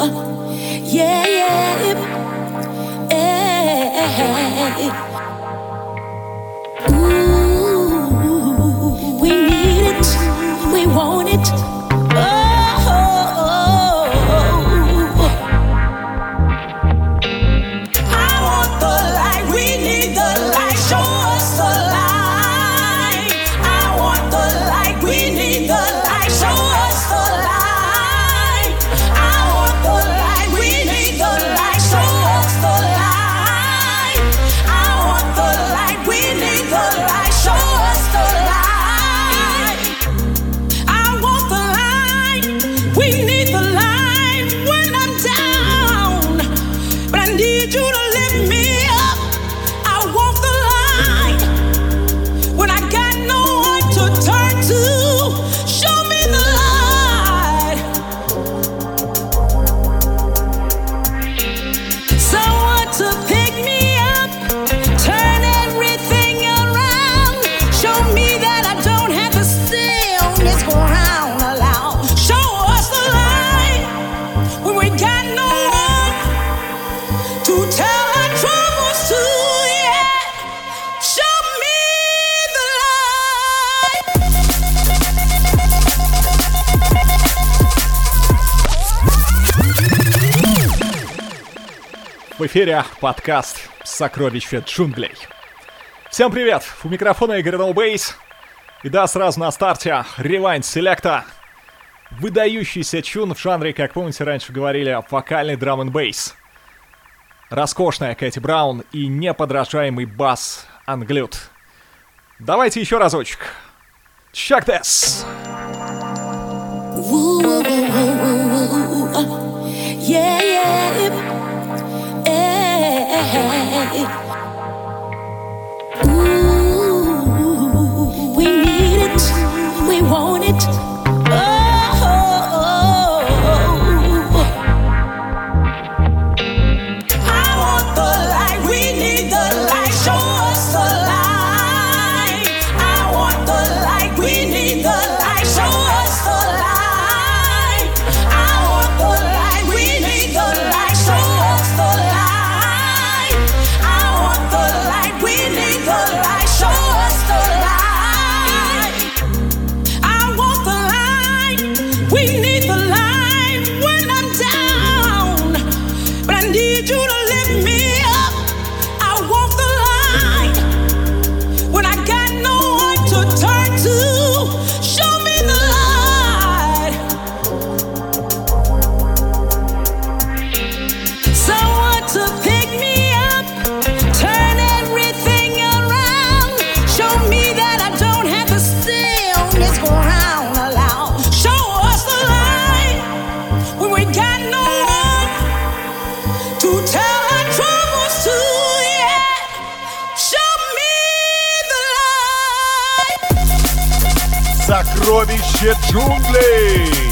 Yeah, yeah. yeah. Ooh, we need it. We want it. эфире подкаст «Сокровища джунглей». Всем привет! У микрофона Игорь Ноубейс. И да, сразу на старте Rewind Selecta. Выдающийся чун в жанре, как помните, раньше говорили, вокальный драм бейс. Роскошная Кэти Браун и неподражаемый бас Англют. Давайте еще разочек. Check this! Yeah, yeah. Ooh, we need it, we want it. Oh. Johnny Shit Jungle.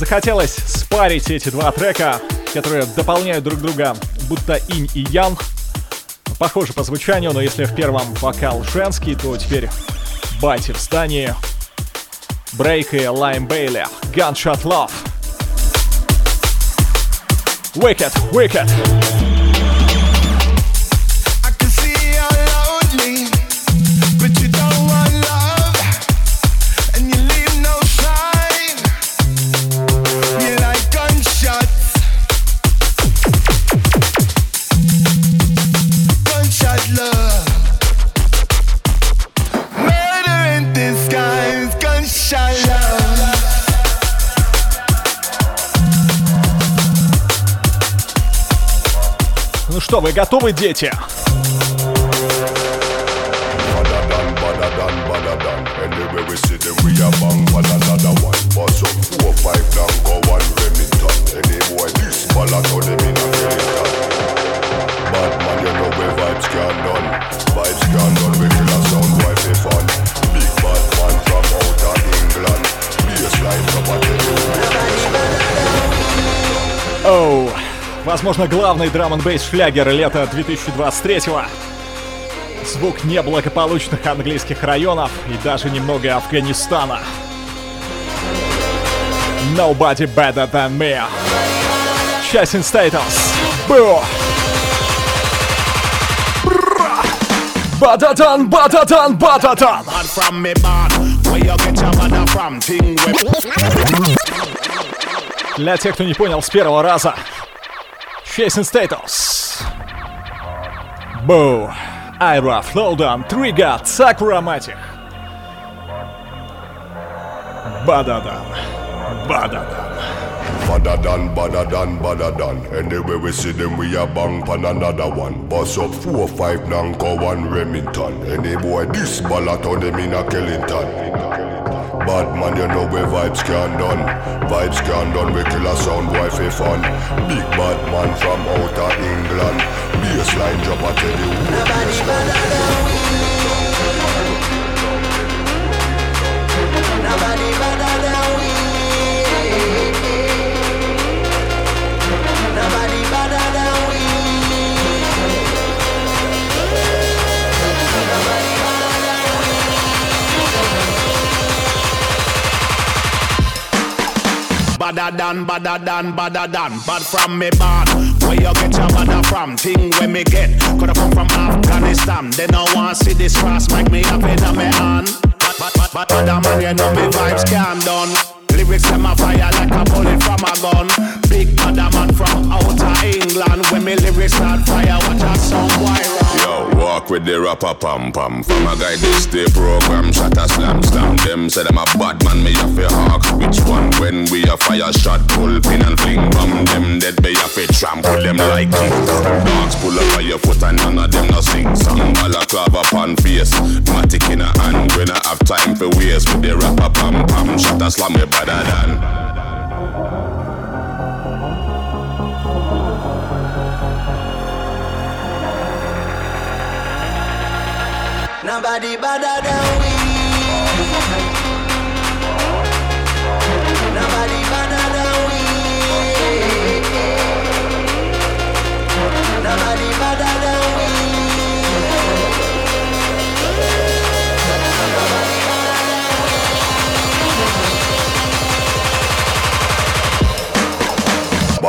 Захотелось спарить эти два трека, которые дополняют друг друга, будто инь и ян. Похоже по звучанию, но если в первом вокал женский, то теперь Бати в здании. Брейк и Лайм Бейли. Gunshot Love. Wicked, wicked. Что, вы готовы, дети? Возможно, главный драм н шлягер лета 2023-го. Звук неблагополучных английских районов и даже немного Афганистана. Nobody better than me. Chasing Status. Бу! Бататан, бататан, бататан! Для тех, кто не понял с первого раза, Chasing Status. Boo. Ira, Flowdown, Trigger, Sakuramatic. Badadan. Badadan. Badadan, badadan, badadan. Anyway we see them, we a bang pan another one. Bust up four, five, Nanko, one Remington. Any boy, this ballot on them in a Kellington. Bad man, you know where vibes can done. Vibes can done, we kill a sound for fun. Big bad man from outer England. Bassline drop, I tell you. Nobody better than we. Badder than, badder than, badder than. Bad from me bad. Where you get your badder from? Thing where me get. Coulda come from Afghanistan. They no want see this cross make me have it on me hand. But, but, but, but, man, you know me vibes can done. Lyrics them a fire like a bullet from a gun. Big badder man from outer England. When me lyrics start fire, watch a song. Yo, walk with the rapper pam pam. From a guy this day program, shot a slam slam. Them say them a bad man, me a fi hawk. Which one? When we a fire shot, pull pin and fling bomb. Them dead, me a fi trample them like kings. Dogs pull up on your foot and none of them no sing. Some balaclava pan face, matic in a hand. When I have time for waste with the rapper pam pam, shot a slam me than. Nobody better than we. Nobody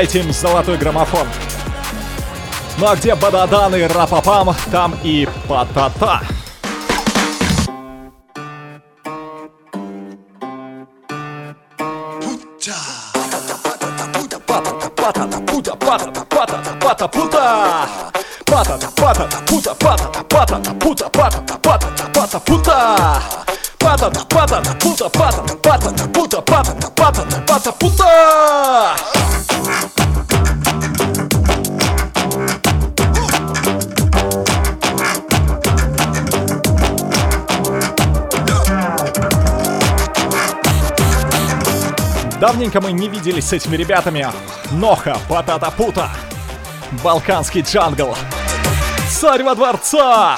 Дайте им золотой граммофон. Ну а где Бададан и Рапапам, там и Патата. Патата, патата, пута, патата, патата, пата, пута. Патата, патата, пута, патата, патата, пата, пута. Патата, патата, пута, патата, патата, пута, патата, патата, пута. Давненько мы не виделись с этими ребятами. Ноха, Патата-Пута, Балканский джангл, Царь во дворца!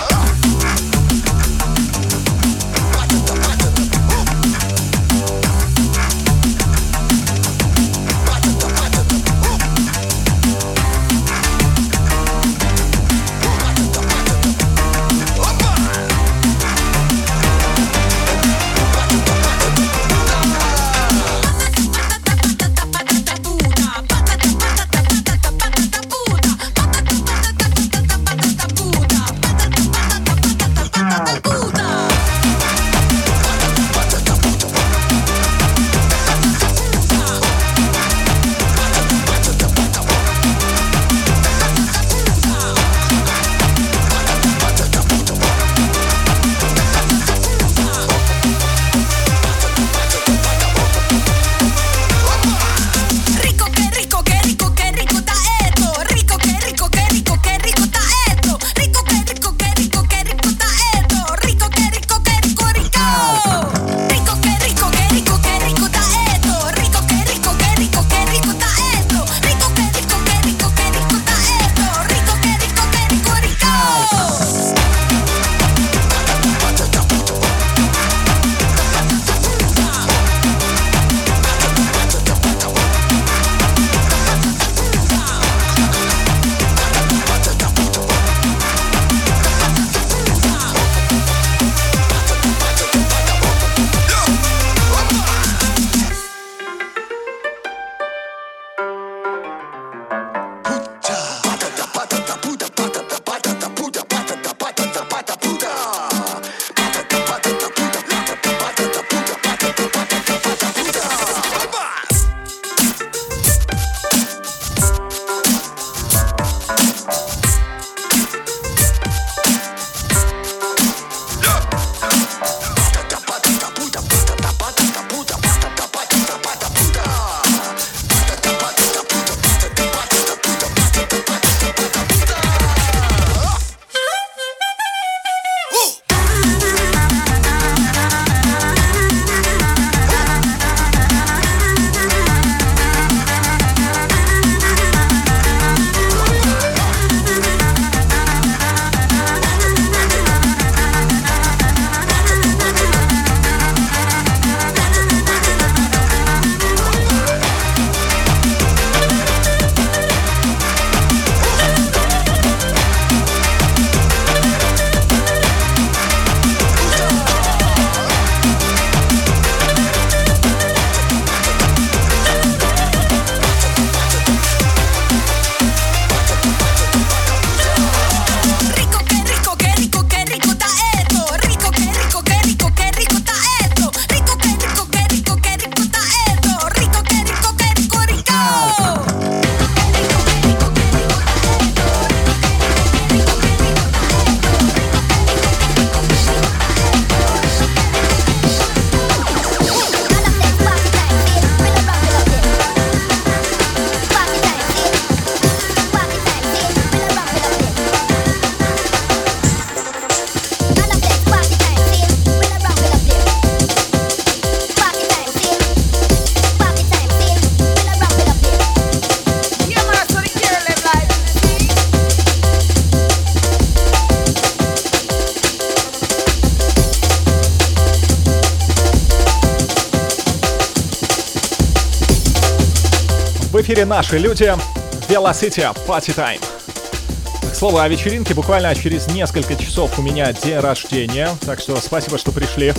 Эфире наши люди. Velocity Party Time. К слову о вечеринке, буквально через несколько часов у меня день рождения, так что спасибо, что пришли.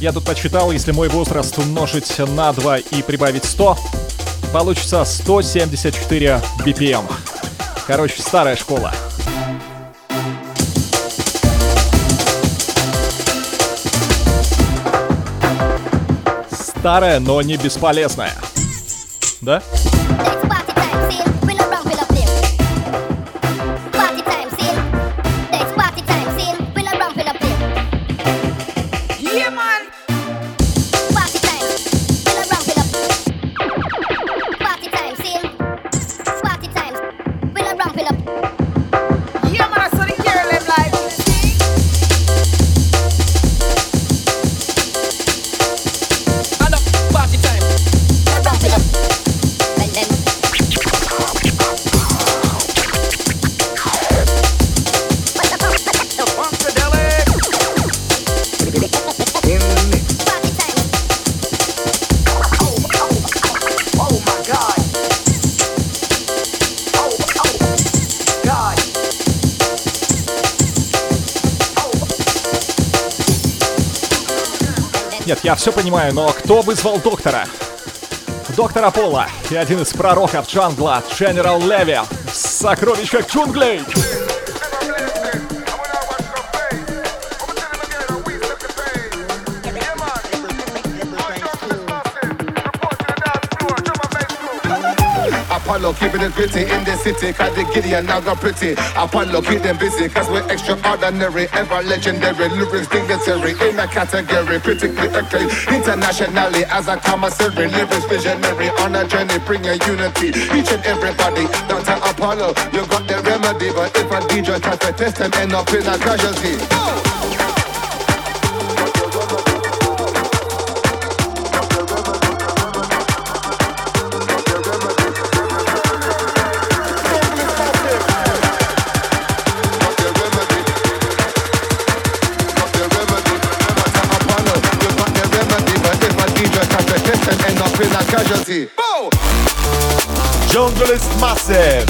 Я тут почитал, если мой возраст умножить на 2 и прибавить 100, получится 174 BPM. Короче, старая школа. Старая, но не бесполезная. Да? Я все понимаю, но кто вызвал доктора? Доктор Аполло и один из пророков джангла, Дженерал Леви, в сокровищах джунглей. Apollo keeping it gritty in the city, cause the Gideon now got pretty. Apollo keep them busy, cause we're extraordinary, ever legendary, lyrics dignitary in a category, critically acclaimed internationally as a commissary, lyrics visionary on a journey, bring bringing unity. Each and everybody, Dr. Apollo, you got the remedy, but if a DJ tries to test them, end up in a casualty. Got Jungle is massive.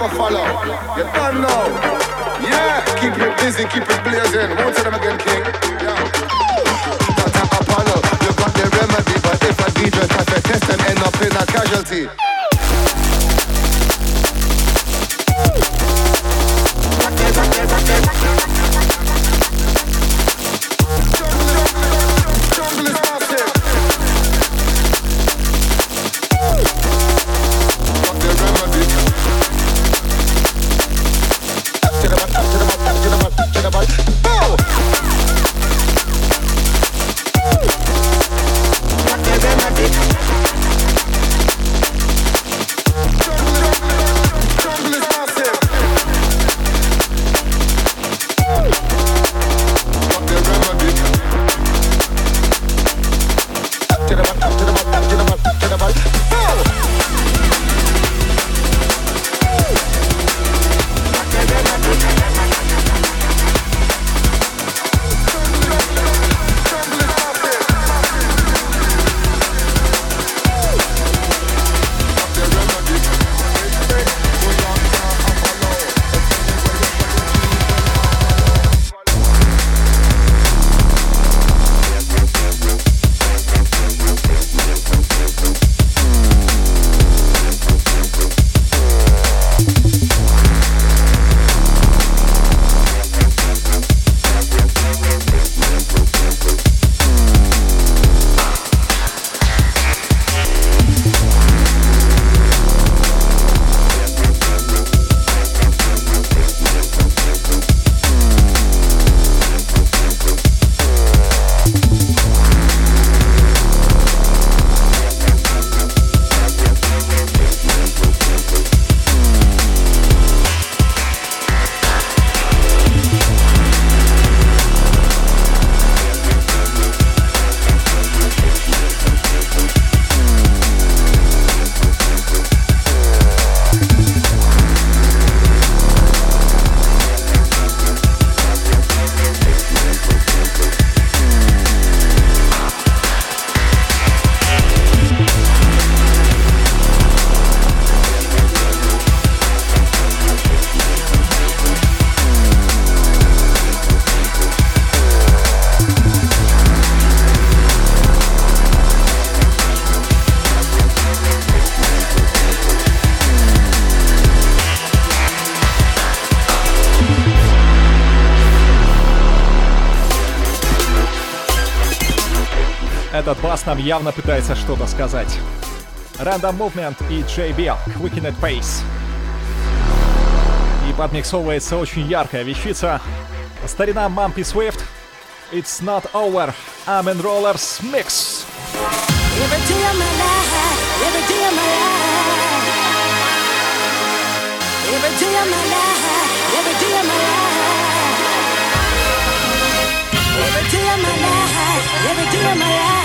Never follow. You don't know. Yeah, keep it busy, keep it там явно пытается что-то сказать. Random Movement и JBL Quicken at Pace. И подмиксовывается очень яркая вещица. Старина Мампи Swift. It's not over. Amen Rollers Mix. Every day of my life, every day of my life. Every day of my life, every day of my life. Every day of my life, every day of my life.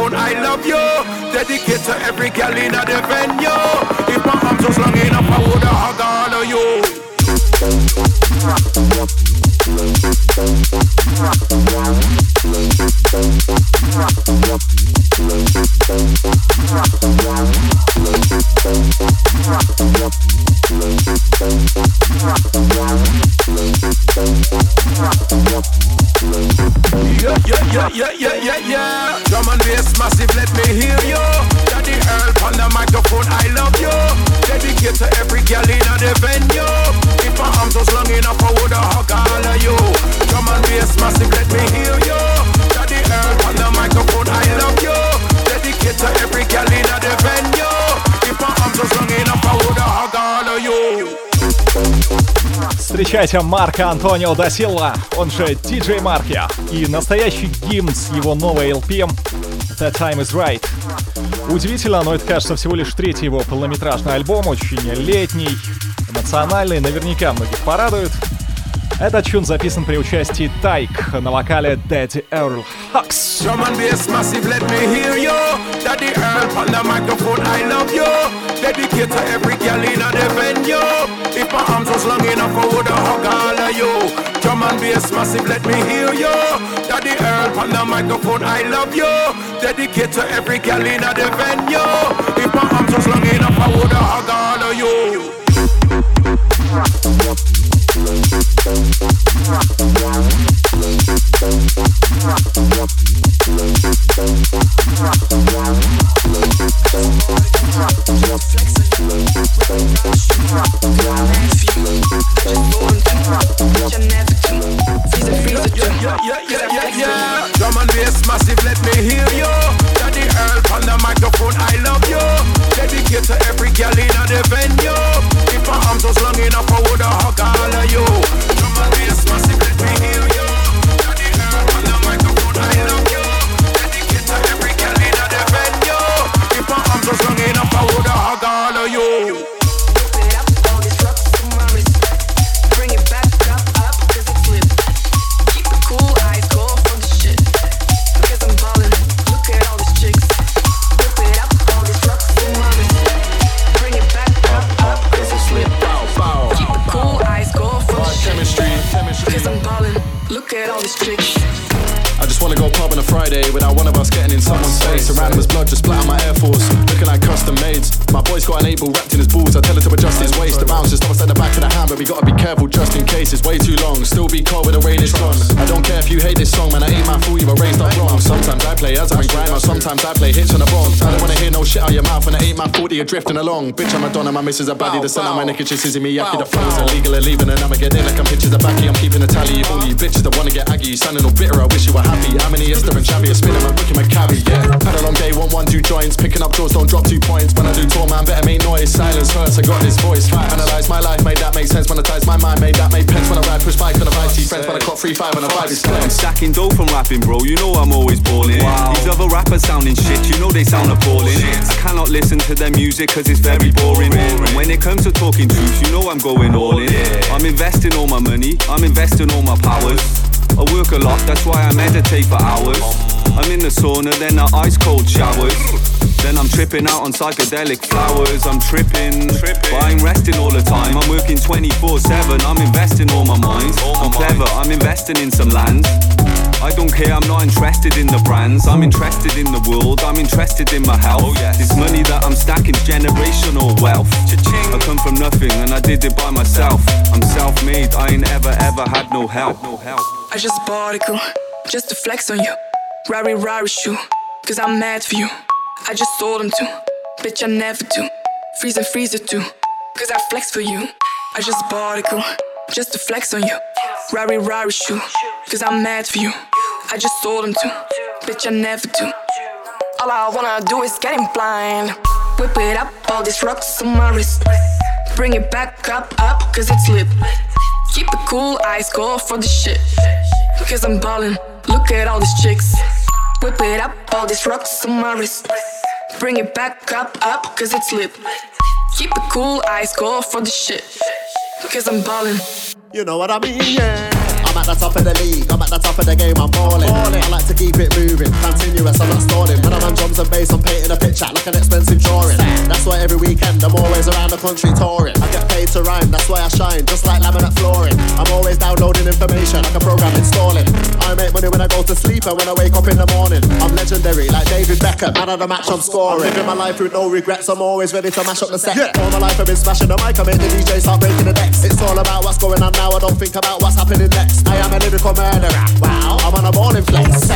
microphone, I love you. Dedicate to every girl in the venue. If my arms was long enough, I woulda hugged all Встречайте Марка Антонио да Силва, он же DJ Марки, и настоящий гимн с его новой LP That Time Is Right. Удивительно, но это, кажется, всего лишь третий его полнометражный альбом, очень летний, эмоциональный, наверняка многих порадует. Этот чун записан при участии Тайк на вокале Daddy Earl Hux. Drum and bass massive, let me hear you. Daddy Earl on the microphone, I love you. Dedicate to every girl in the venue. If my arms was long enough, I would have hug all of you. Drum and bass massive, let me hear you. Daddy Earl on the microphone, I love you. Dedicate to every girl in the venue. If my arms was long enough, I would have hug all of you. Yeah, drifting along. Bitch, I'm a donna, my missus a baddie. The sun on my neck is just sissing me yucky. The flow's illegal and leaving, and I'ma get in like I'm pictures of backy. I'm keeping a tally of all you bitches that wanna get aggy. You sounding all bitter. I wish you were happy. How many Esther and Shabby are spinning? I'm booking my cabbie. Yeah, had a long day. One, one, two joints. Picking up draws, don't drop two points. When I do tour, man, better make noise. Silence hurts. I got this voice. Analyze my life, made that make sense. Monetize my mind, made that make pence. When I ride, push bike, and I vibe. See friends when I caught three five and a vibe is I'm clear. stacking dough from rapping, bro. You know I'm always balling. These other rappers sounding shit, you know they sound appalling. I cannot listen to their music cause it's very boring. And when it comes to talking truth, you know I'm going all in. I'm investing all my money, I'm investing all my powers. I work a lot, that's why I meditate for hours. I'm in the sauna, then the ice cold showers. Then I'm tripping out on psychedelic flowers. I'm tripping, but I'm resting all the time. I'm working 24 7. I'm investing all my mind. I'm clever, I'm investing in some land. I don't care, I'm not interested in the brands. I'm interested in the world, I'm interested in my health. Oh, this money that I'm stacking is generational wealth. I come from nothing and I did it by myself. I'm self made, I ain't ever ever had no help. No help. I just bought a girl just to flex on you. Rari Rari shoe, cause I'm mad for you. I just sold them too, bitch, I never do. Freezer, freezer too, cause I flex for you. I just bought a girl just to flex on you. Rari Rari shoe, cause I'm mad for you. I just sold them too, bitch, I never do. All I wanna do is get him blind. Whip it up, all these rocks on my wrist. Bring it back up, up, cause it's lit. Keep it cool, eyes go for the shit. Cause I'm ballin', look at all these chicks. Whip it up, all these rocks on my wrist. Bring it back up, up, cause it's lit. Keep it cool, eyes go for the shit. Cause I'm ballin'. You know what I mean, yeah. I'm at the top of the league, I'm at the top of the game, I'm balling. I like to keep it moving, continuous, I'm not stalling. When I'm on drums and bass, I'm painting a picture like an expensive drawing. That's why every weekend I'm always around the country touring. I get paid to rhyme, that's why I shine, just like laminate flooring. I'm always downloading information like a program installing. I make money when I go to sleep and when I wake up in the morning. I'm legendary like David Beckham, man of the match I'm scoring. I'm living my life with no regrets, I'm always ready to mash up the set. All my life I've been smashing the mic, I make the DJ start breaking the decks. It's all about what's going on now, I don't think about what's happening next. I am a lyrical murderer, wow, I'm on a balling flex.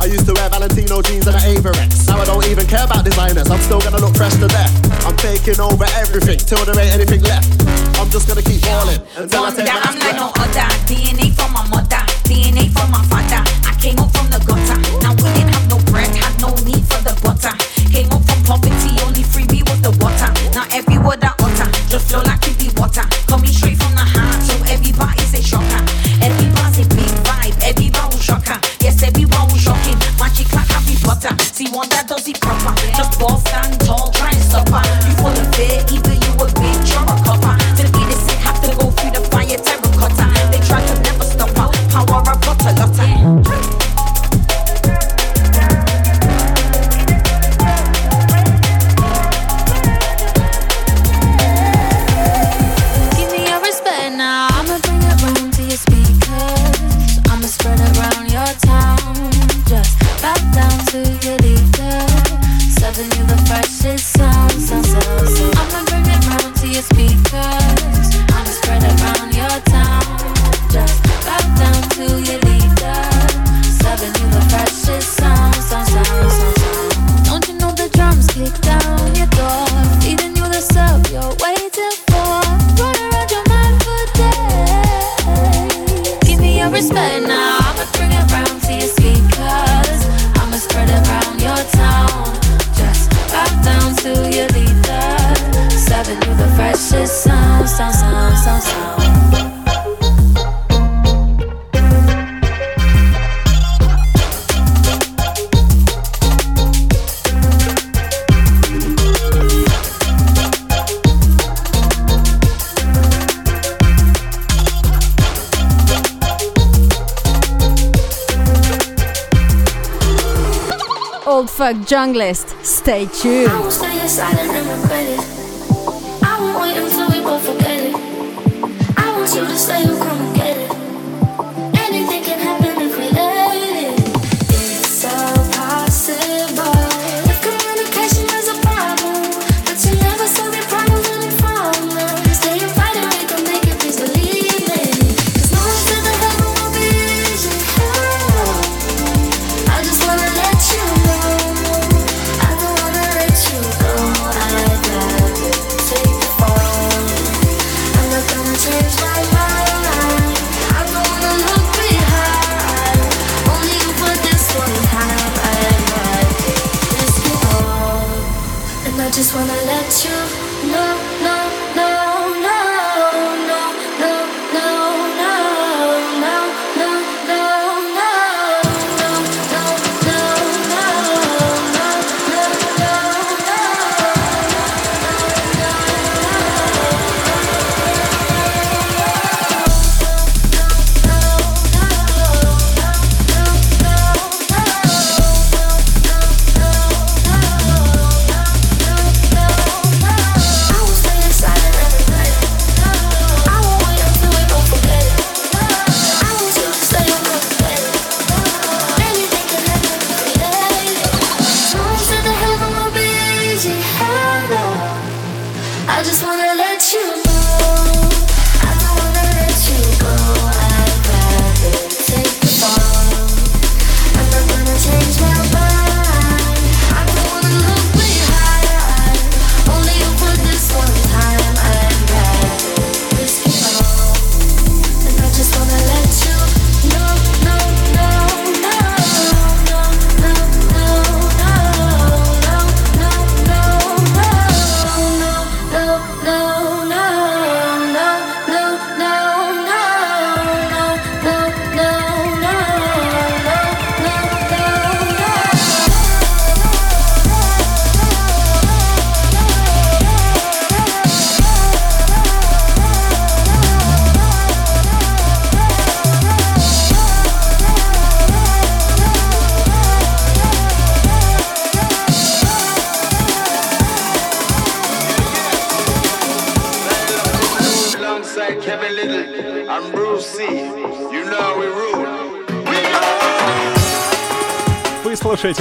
I used to wear Valentino jeans and an Avirex. Now I don't even care about designers, I'm still gonna look fresh to death. I'm taking over everything till there ain't anything left. I'm just gonna keep balling until I Wonder, take my I'm like no other. DNA from my mother, DNA from my father. I came up from the gutter. Now we didn't have no bread, had no need for the butter. Came up from poverty, only freebie was the water. Now every word I utter just flow like creepy water. Coming straight from si want that does he proper. Just boss stand tall, try and suffer. You full of fear, even myself. Junglist. Stay tuned.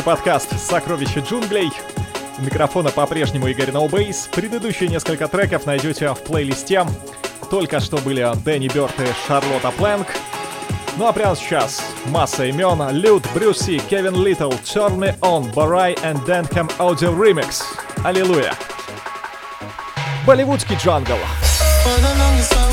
подкаст «Сокровища джунглей». У микрофона по-прежнему Игорь Ноубейс. Предыдущие несколько треков найдете в плейлисте. Только что были Дэнни Бёрд и Шарлотта Плэнк. Ну а прямо сейчас масса имен. Люд, Брюси, Кевин Литтл, Черный Он, Барай и Дэнхэм Audio Remix. Аллилуйя. Болливудский джангл. For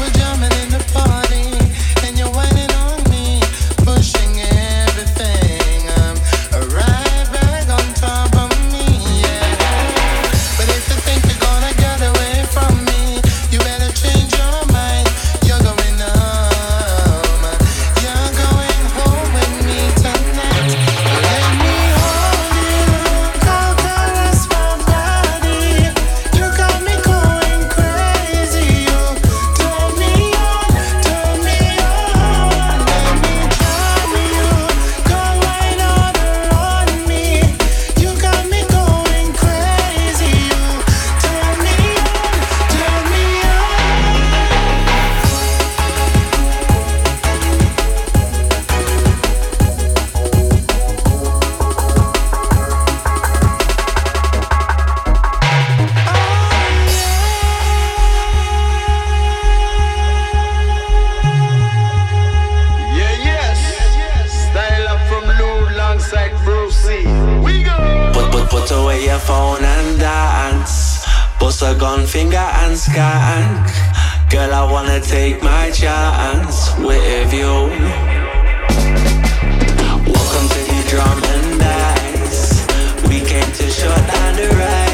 A gun, finger and skank. Girl, I wanna take my chance with you. Welcome to the drum and dice. We came to shut down the ride.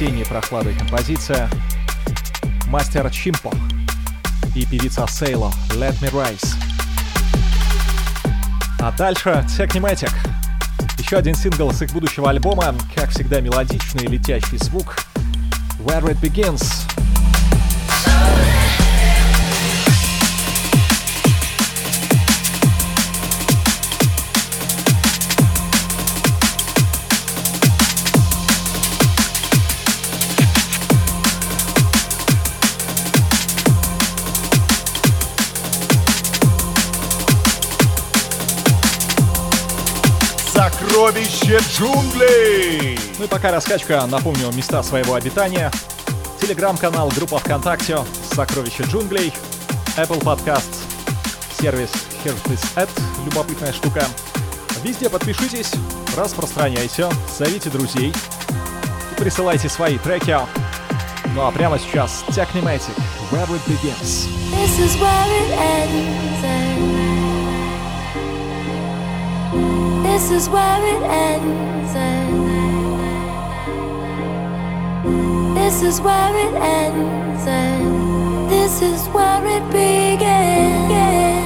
Осенней прохладой композиция Мастер Чимпо и певица Сейло Let Me Rise. А дальше Technimatic. Еще один сингл с их будущего альбома, как всегда мелодичный летящий звук Where It Begins. Сокровище джунглей! Ну и пока раскачка, напомню места своего обитания. Телеграм-канал, группа ВКонтакте, Сокровище джунглей, Apple Podcasts, сервис Ad, любопытная штука. Везде подпишитесь, распространяйте, зовите друзей и присылайте свои треки. Ну а прямо сейчас Technimatic, Where It Begins. This is where it ends. This is where it ends. and This is where it ends. and This is where it The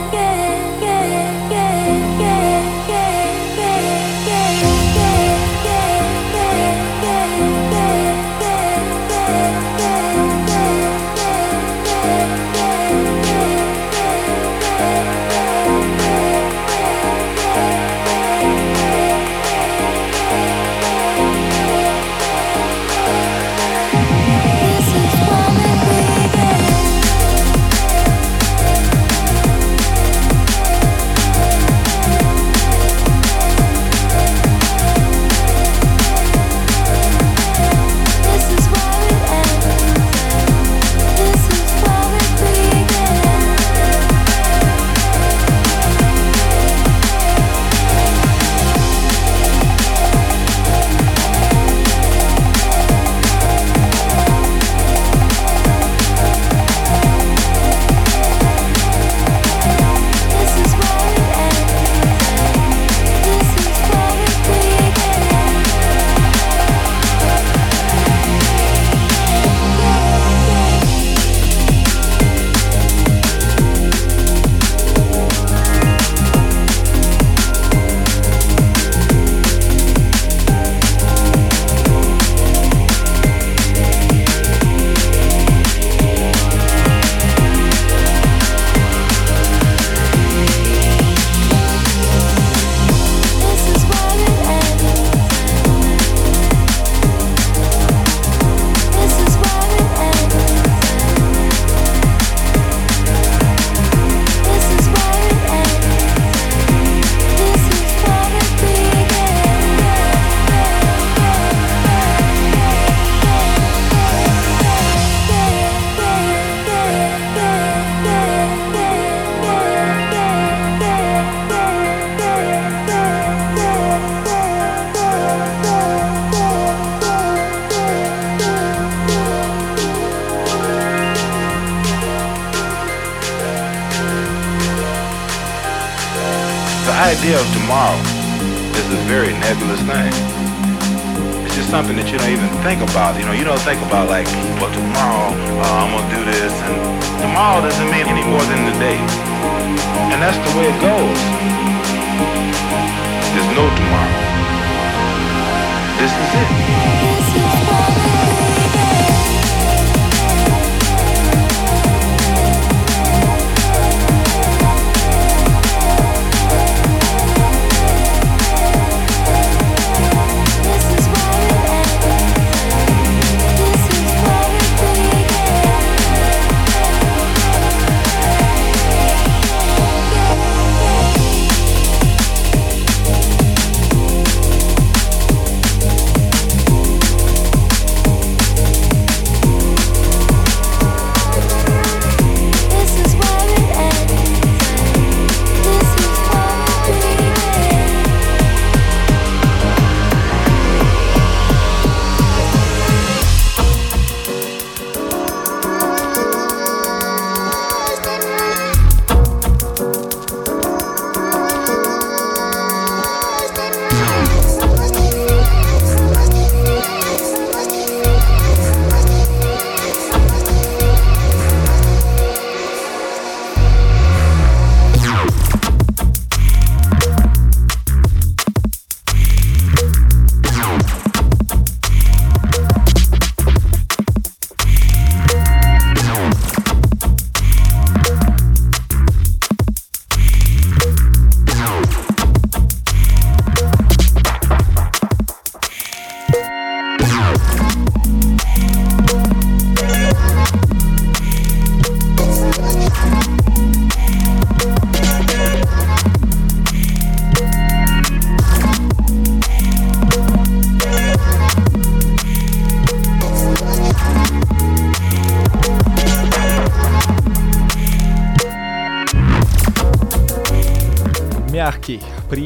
This is it.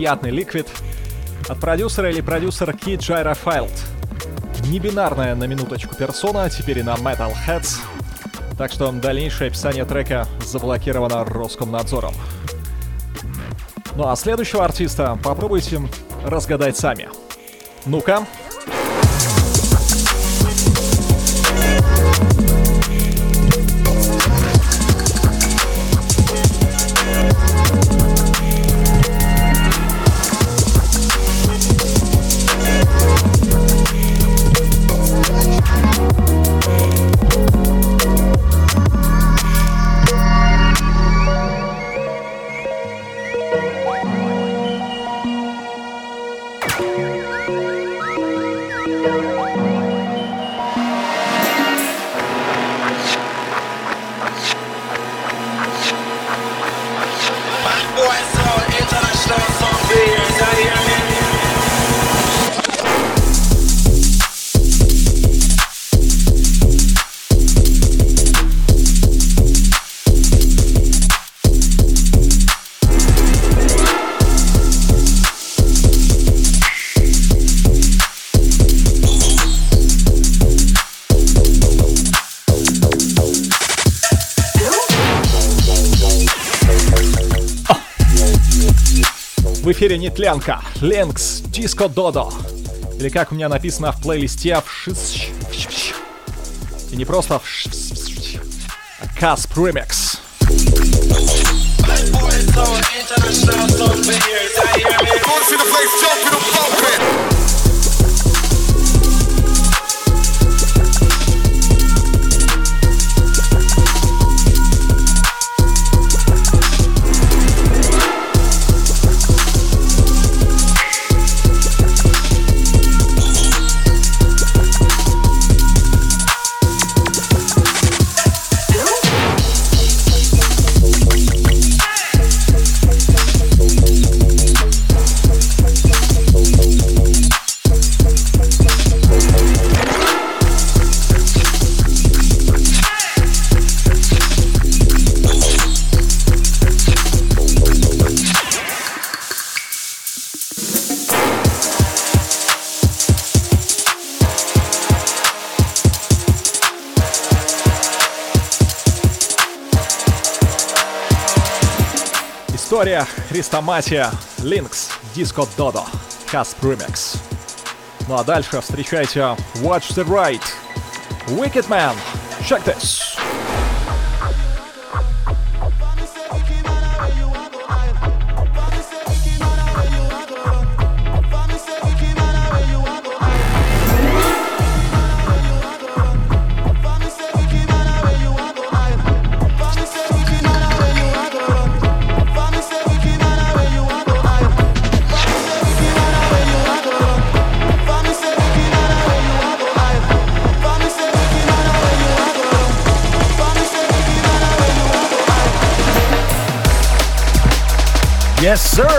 Приятный ликвид от продюсера или продюсера Kid Gyrofield. Небинарная на минуточку персона, теперь и на Metal Heads. Так что дальнейшее описание трека заблокировано Роскомнадзором. Ну а следующего артиста попробуйте разгадать сами. Ну-ка. Нетлянка, Ленкс, Диско Додо. Или как у меня написано в плейлисте в шиш... И не просто в а Касп Ремикс. История Христоматия Линкс Диско Додо Касп Ремикс. Ну а дальше встречайте Watch the Right Wicked Man Check this Yes, sir.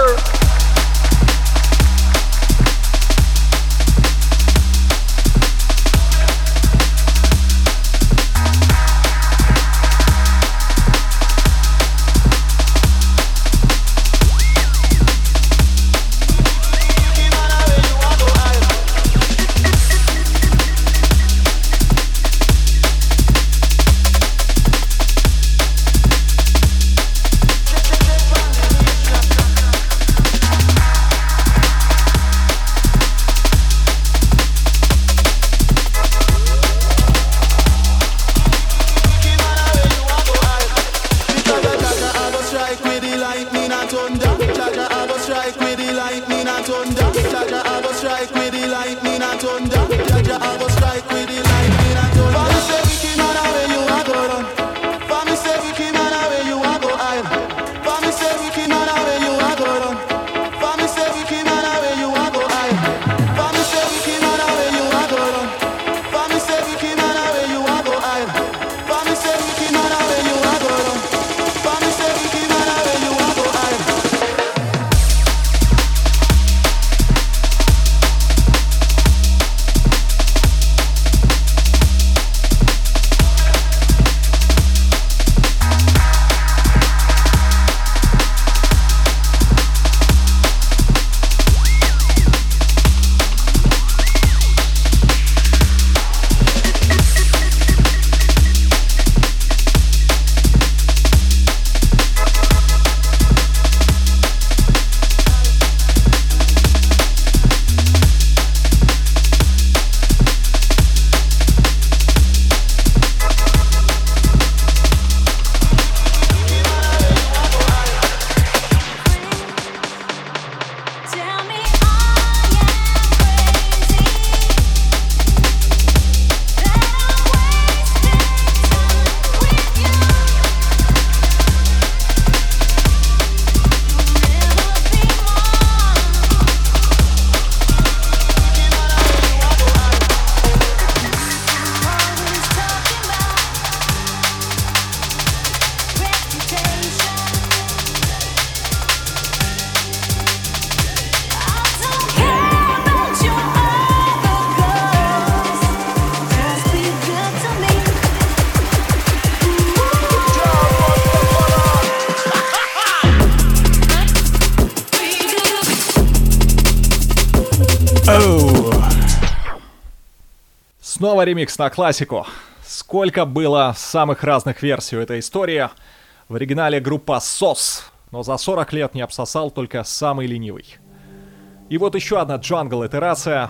Снова ремикс на классику. Сколько было самых разных версий у этой истории. В оригинале группа SOS, но за 40 лет не обсосал только самый ленивый. И вот еще одна джангл итерация.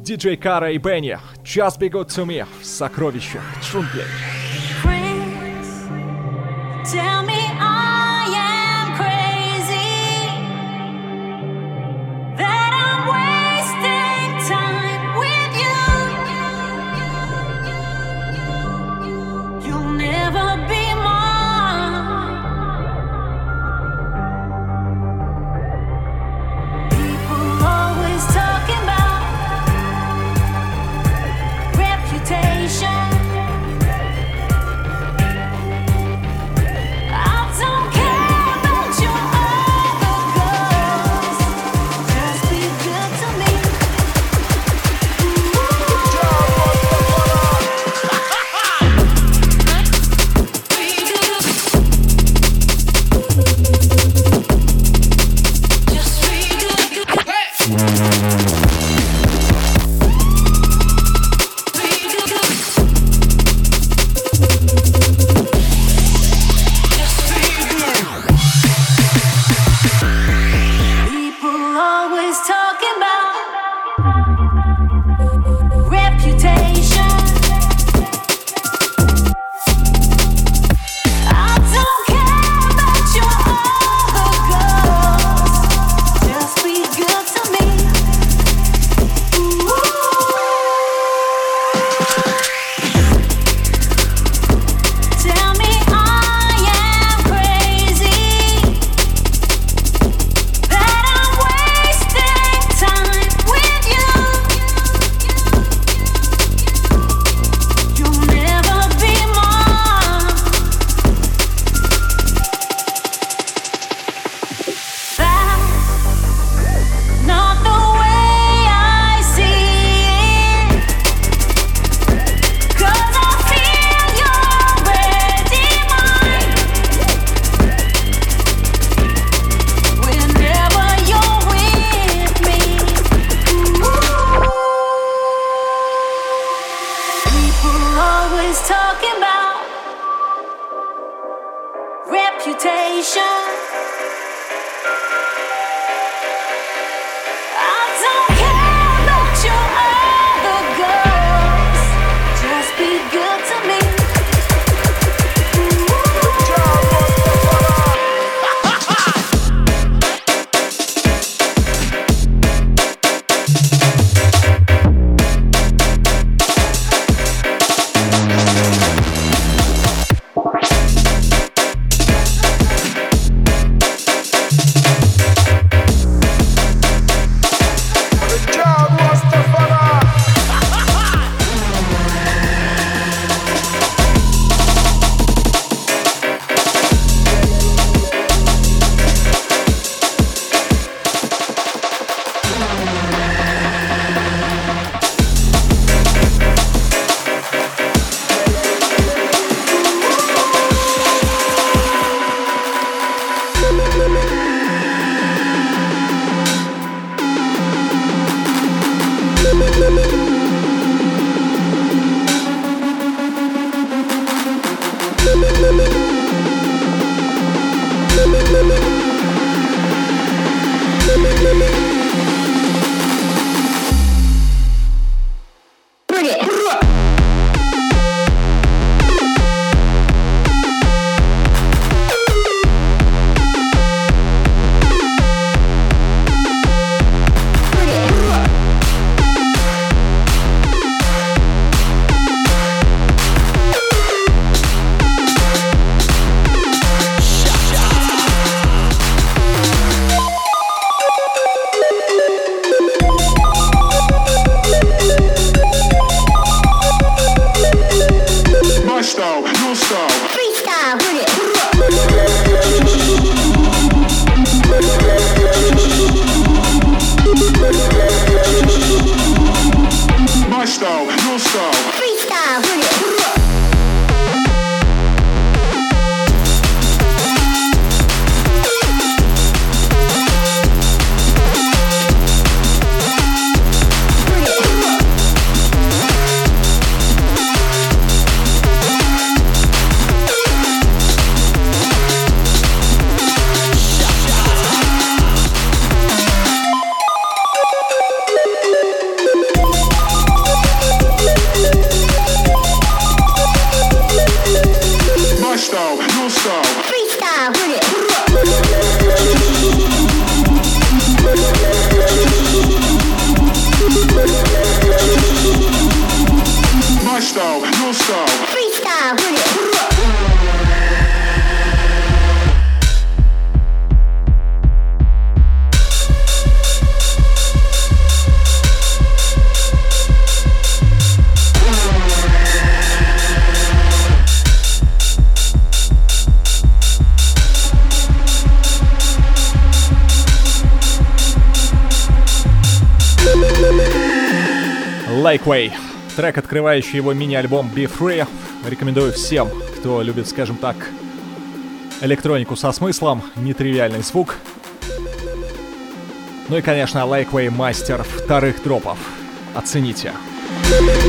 Диджей Кара и Бенни. Just Be Good To Me Сокровище сокровищах джунглей. Открывающий его мини-альбом Be Free. Рекомендую всем, кто любит, скажем так, электронику со смыслом, нетривиальный звук. Ну и, конечно, Likeway мастер вторых дропов. Оцените. Оу.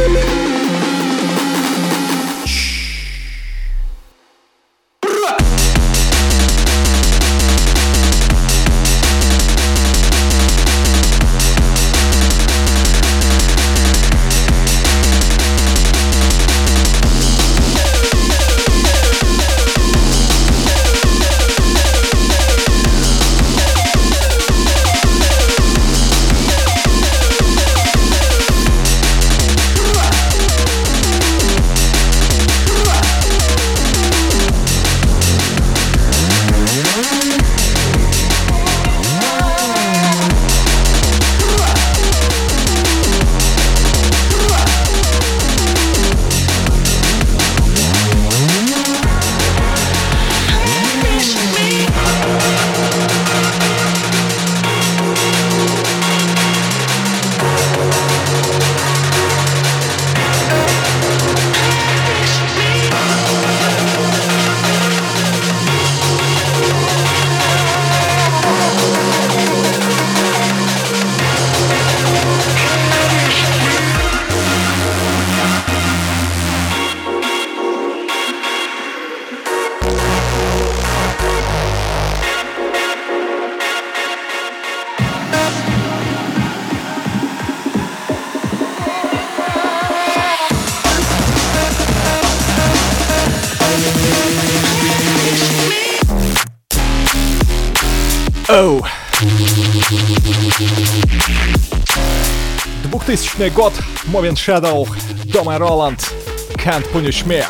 2000 год, Moving Shadow, Дома Роланд, Can't Punish Me.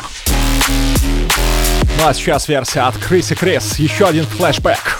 Ну а сейчас версия от Криси Крис, еще один флешбэк.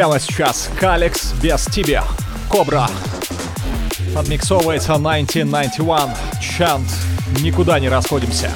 Прямо сейчас Калекс без тебя. Кобра. Подмиксовывается 1991. Чант. Никуда не расходимся.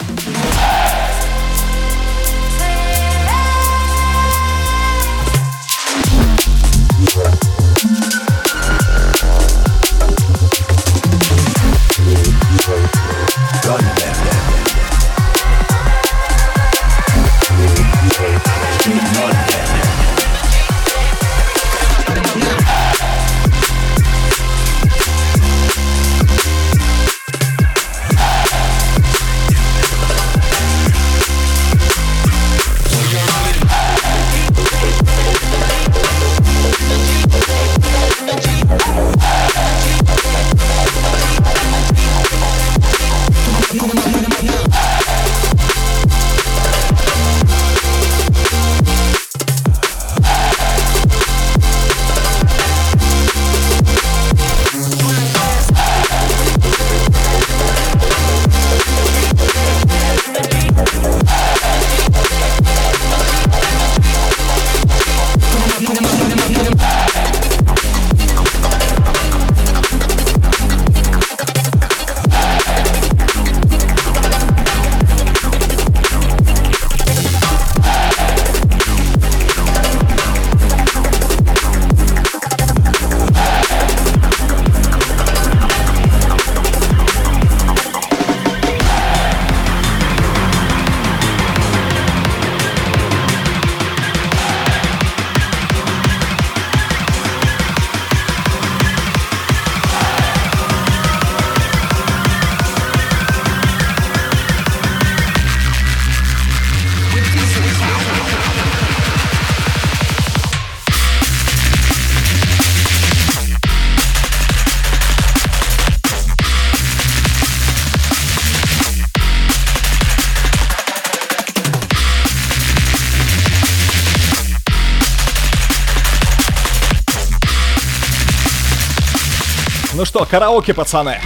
что, караоке, пацаны.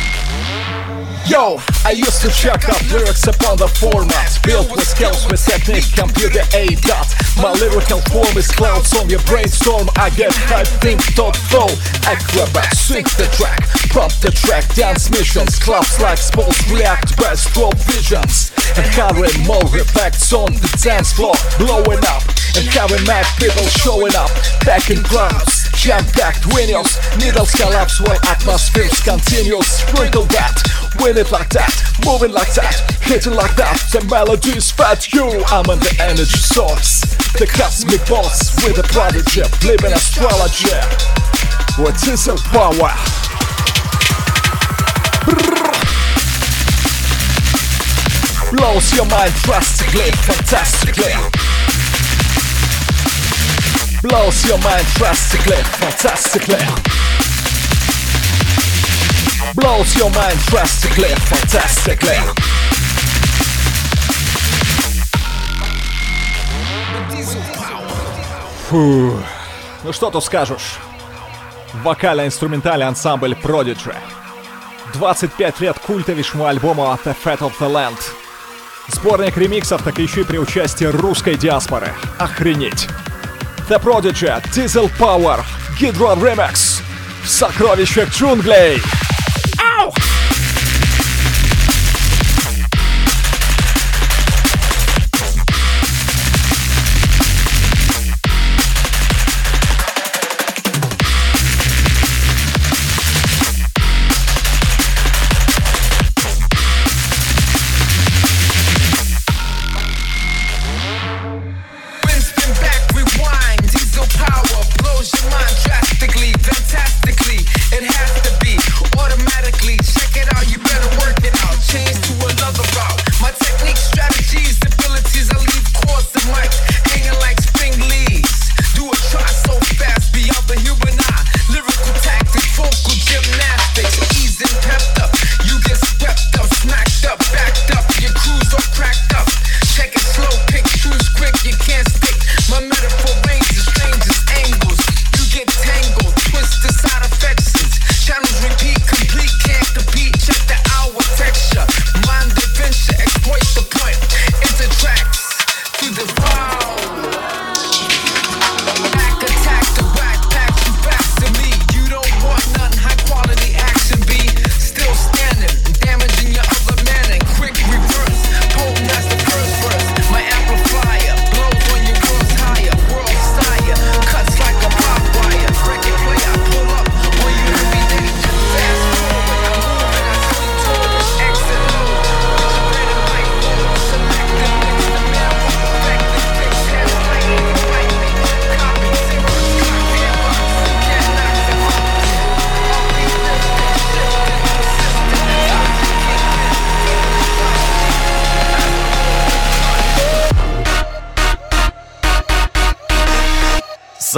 Yo, I used to check up lyrics upon the format Built with skills with technique, computer A dot My lyrical form is clouds on your brainstorm I get hype, think, thought, flow Acrobat, sync the track Pump the track, dance missions Clubs like sports, react, best drop visions And carry more effects on the dance floor Blowing up and having mad people showing up Back in crowds, jam-packed windows Needles collapse while atmospheres continuous. Sprinkle that, win it like that Moving like that, hitting like that. The melody is fat, you I'm in the energy source. The cosmic boss with a prodigy Living astrology. What is a power? Blows your mind drastically, fantastically Blows your mind drastically, fantastically Blows your mind drastically, fantastically Фу. Ну что тут скажешь? Вокально-инструментальный ансамбль Prodigy. 25 лет культовейшему альбому The Fat of the Land. Сборник ремиксов, так еще и при участии русской диаспоры. Охренеть! The Prodigy, Diesel Power, Гидрон Remix, Сокровище джунглей.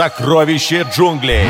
«Сокровище джунглей».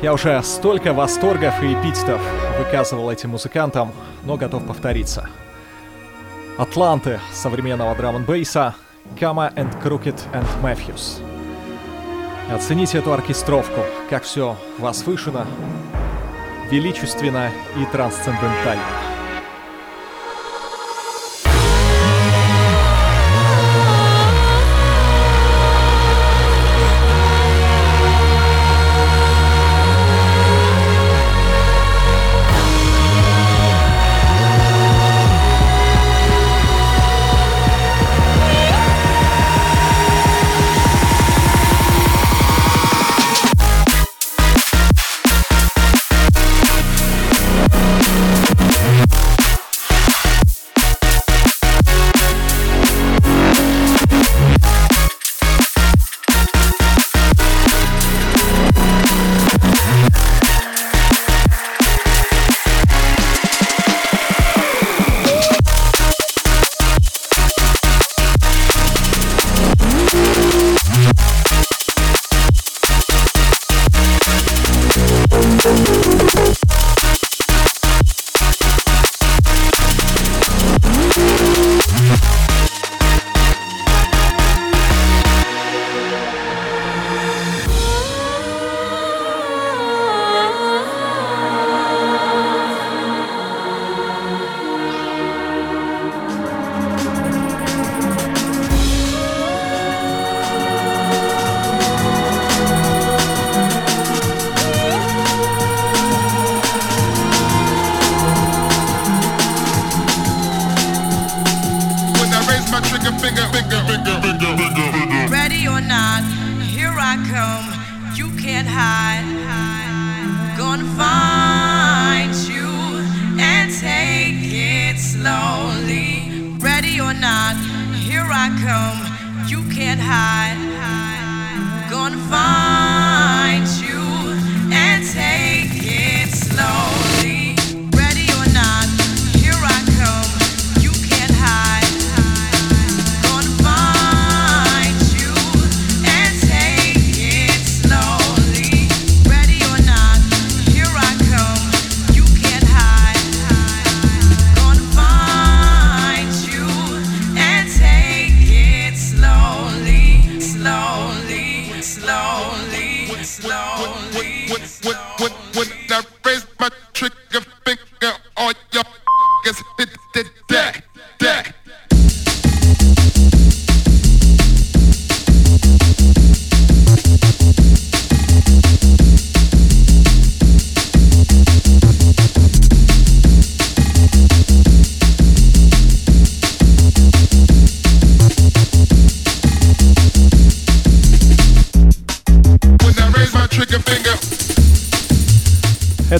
Я уже столько восторгов и эпитетов выказывал этим музыкантам, но готов повториться. Атланты современного драм н бейса Кама and Crooked and Matthews. Оцените эту оркестровку, как все возвышено, величественно и трансцендентально.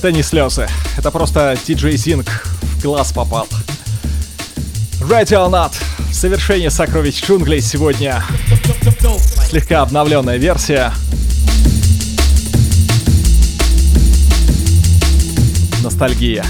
это не слезы. Это просто DJ Zing в глаз попал. Ready or Not. Совершение сокровищ джунглей сегодня. Слегка обновленная версия. Ностальгия.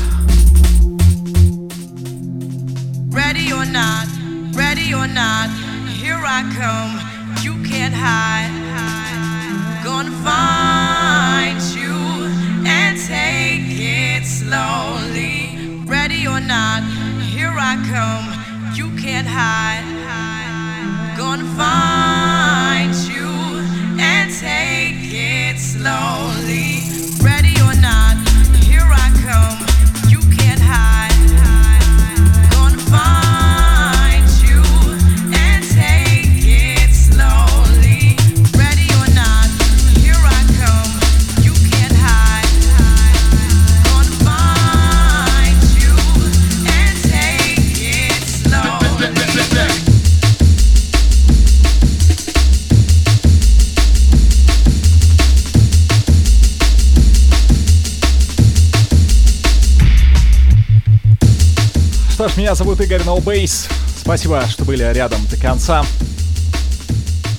Меня зовут Игорь Ноубейс. Спасибо, что были рядом до конца.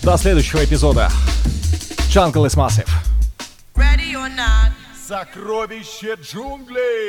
До следующего эпизода. Jungle is massive. Сокровище джунглей!